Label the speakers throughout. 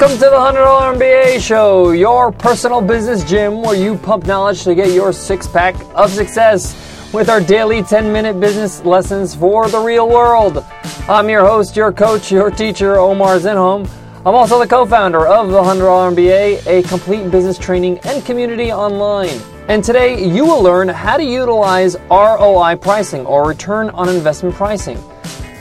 Speaker 1: Welcome to the $100 MBA Show, your personal business gym where you pump knowledge to get your six pack of success with our daily 10 minute business lessons for the real world. I'm your host, your coach, your teacher, Omar Zenhom. I'm also the co founder of the $100 MBA, a complete business training and community online. And today you will learn how to utilize ROI pricing or return on investment pricing.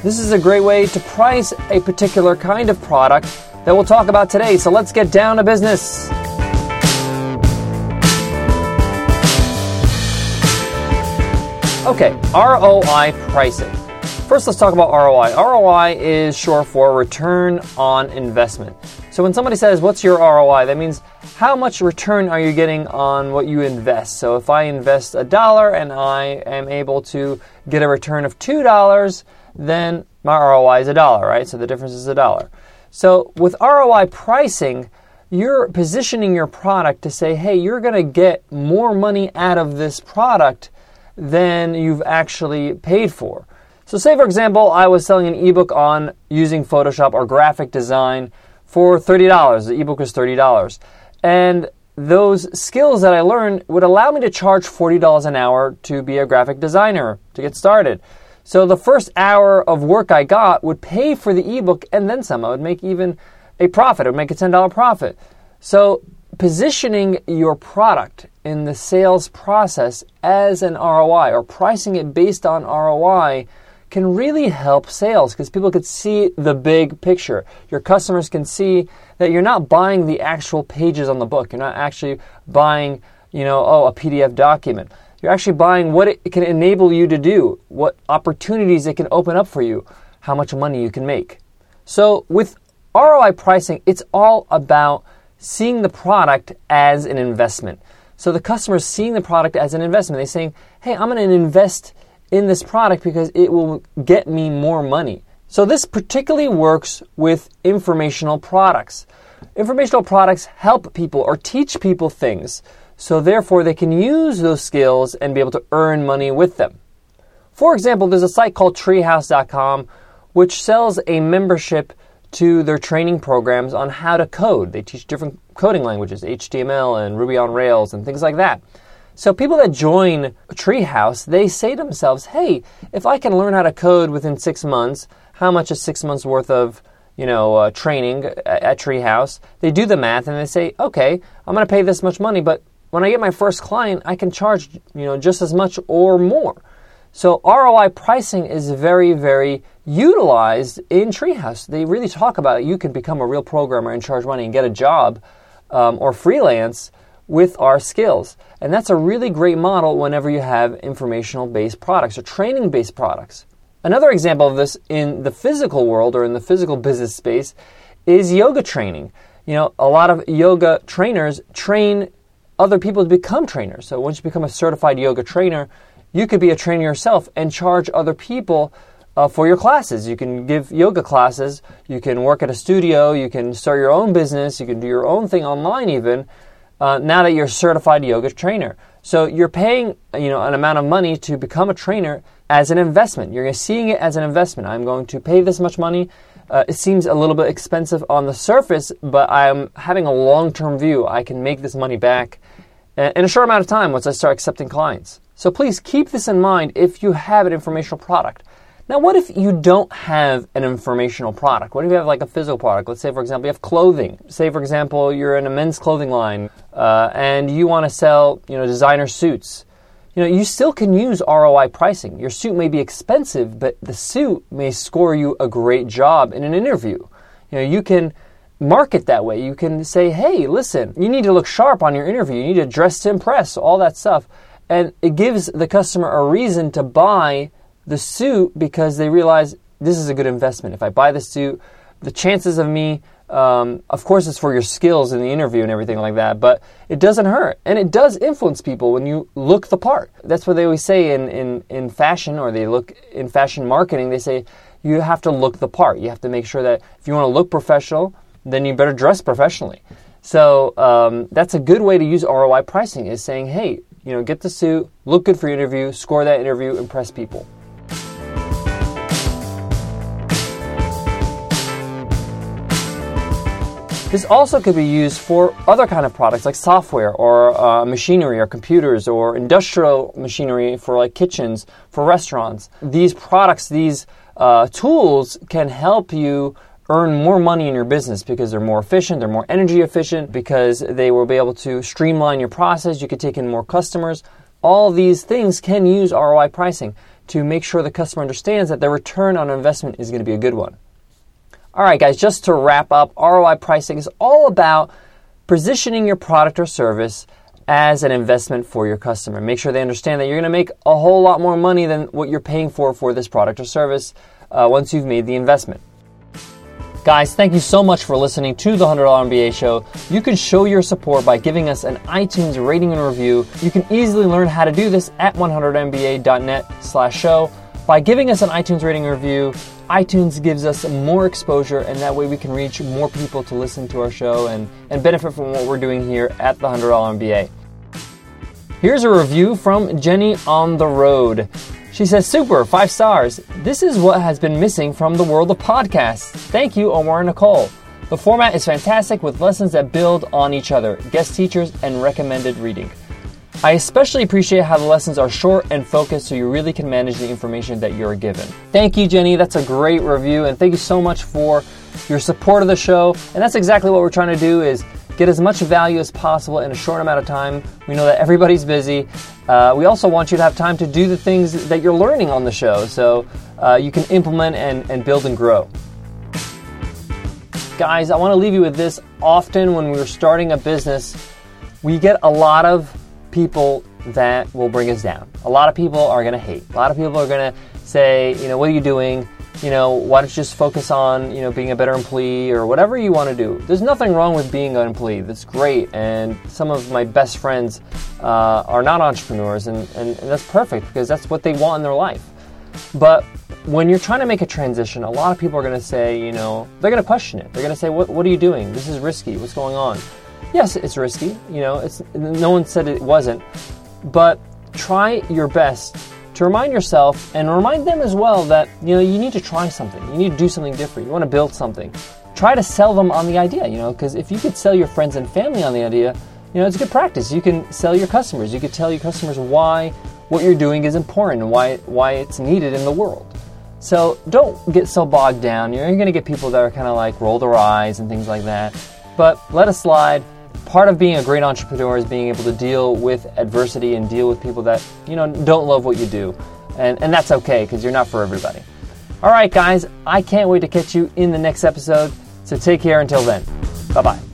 Speaker 1: This is a great way to price a particular kind of product that we'll talk about today. So let's get down to business. Okay, ROI pricing. First, let's talk about ROI. ROI is short for return on investment. So when somebody says, What's your ROI? that means how much return are you getting on what you invest? So if I invest a dollar and I am able to get a return of $2, then my ROI is a dollar, right? So the difference is a dollar. So with ROI pricing, you're positioning your product to say, hey, you're going to get more money out of this product than you've actually paid for. So, say for example, I was selling an ebook on using Photoshop or graphic design for $30. The ebook was $30. And those skills that I learned would allow me to charge $40 an hour to be a graphic designer to get started. So the first hour of work I got would pay for the ebook and then some. I would make even a profit. I would make a $10 profit. So positioning your product in the sales process as an ROI or pricing it based on ROI can really help sales because people could see the big picture. Your customers can see that you're not buying the actual pages on the book. You're not actually buying, you know, oh, a PDF document. You're actually buying what it can enable you to do, what opportunities it can open up for you, how much money you can make. So with ROI pricing, it's all about seeing the product as an investment. So the customer is seeing the product as an investment. They're saying, hey, I'm going to invest in this product because it will get me more money. So this particularly works with informational products. Informational products help people or teach people things. So therefore, they can use those skills and be able to earn money with them. For example, there's a site called treehouse.com which sells a membership to their training programs on how to code. They teach different coding languages, HTML and Ruby on Rails and things like that. So people that join Treehouse, they say to themselves, "Hey, if I can learn how to code within 6 months, how much is 6 months worth of you know, uh, training at Treehouse, they do the math and they say, okay, I'm going to pay this much money, but when I get my first client, I can charge, you know, just as much or more. So ROI pricing is very, very utilized in Treehouse. They really talk about. You can become a real programmer and charge money and get a job um, or freelance with our skills. And that's a really great model whenever you have informational based products or training based products. Another example of this in the physical world or in the physical business space is yoga training. You know, a lot of yoga trainers train other people to become trainers. So once you become a certified yoga trainer, you could be a trainer yourself and charge other people uh, for your classes. You can give yoga classes, you can work at a studio, you can start your own business, you can do your own thing online even. Uh, now that you're a certified yoga trainer, so you're paying you know an amount of money to become a trainer as an investment. You're seeing it as an investment. I'm going to pay this much money. Uh, it seems a little bit expensive on the surface, but I'm having a long-term view. I can make this money back in a short amount of time once I start accepting clients. So please keep this in mind if you have an informational product. Now, what if you don't have an informational product? What if you have like a physical product? Let's say, for example, you have clothing. Say, for example, you're in a men's clothing line uh, and you want to sell, you know, designer suits. You know, you still can use ROI pricing. Your suit may be expensive, but the suit may score you a great job in an interview. You know, you can market that way. You can say, hey, listen, you need to look sharp on your interview. You need to dress to impress, all that stuff. And it gives the customer a reason to buy the suit because they realize this is a good investment. If I buy the suit, the chances of me, um, of course, it's for your skills in the interview and everything like that, but it doesn't hurt. And it does influence people when you look the part. That's what they always say in, in, in fashion or they look in fashion marketing. They say you have to look the part. You have to make sure that if you want to look professional, then you better dress professionally. So um, that's a good way to use ROI pricing is saying, hey, you know, get the suit, look good for your interview, score that interview, impress people. This also could be used for other kind of products like software or uh, machinery or computers or industrial machinery for like kitchens, for restaurants. These products, these uh, tools can help you earn more money in your business because they're more efficient, they're more energy efficient, because they will be able to streamline your process. You could take in more customers. All these things can use ROI pricing to make sure the customer understands that their return on investment is going to be a good one. All right, guys, just to wrap up, ROI pricing is all about positioning your product or service as an investment for your customer. Make sure they understand that you're going to make a whole lot more money than what you're paying for for this product or service uh, once you've made the investment. Guys, thank you so much for listening to the $100 MBA show. You can show your support by giving us an iTunes rating and review. You can easily learn how to do this at 100mba.net slash show. By giving us an iTunes rating and review, iTunes gives us more exposure, and that way we can reach more people to listen to our show and, and benefit from what we're doing here at the $100 MBA. Here's a review from Jenny on the Road. She says, Super, five stars. This is what has been missing from the world of podcasts. Thank you, Omar and Nicole. The format is fantastic with lessons that build on each other, guest teachers, and recommended reading. I especially appreciate how the lessons are short and focused so you really can manage the information that you're given. Thank you, Jenny. That's a great review, and thank you so much for your support of the show. And that's exactly what we're trying to do is get as much value as possible in a short amount of time. We know that everybody's busy. Uh, we also want you to have time to do the things that you're learning on the show so uh, you can implement and, and build and grow. Guys, I want to leave you with this. Often, when we're starting a business, we get a lot of people that will bring us down. A lot of people are going to hate. A lot of people are going to say, you know, what are you doing? You know, why don't you just focus on, you know, being a better employee or whatever you want to do. There's nothing wrong with being an employee. That's great. And some of my best friends uh, are not entrepreneurs, and, and, and that's perfect because that's what they want in their life. But when you're trying to make a transition, a lot of people are going to say, you know, they're going to question it. They're going to say, what, what are you doing? This is risky. What's going on? Yes, it's risky. You know, it's no one said it wasn't, but try your best to remind yourself and remind them as well that you know you need to try something. You need to do something different. You want to build something. Try to sell them on the idea. You know, because if you could sell your friends and family on the idea, you know, it's good practice. You can sell your customers. You could tell your customers why what you're doing is important and why why it's needed in the world. So don't get so bogged down. You're going to get people that are kind of like roll their eyes and things like that. But let it slide. Part of being a great entrepreneur is being able to deal with adversity and deal with people that you know don't love what you do. And, and that's okay because you're not for everybody. All right guys i can't wait to catch you in the next episode. So take care until then. Bye bye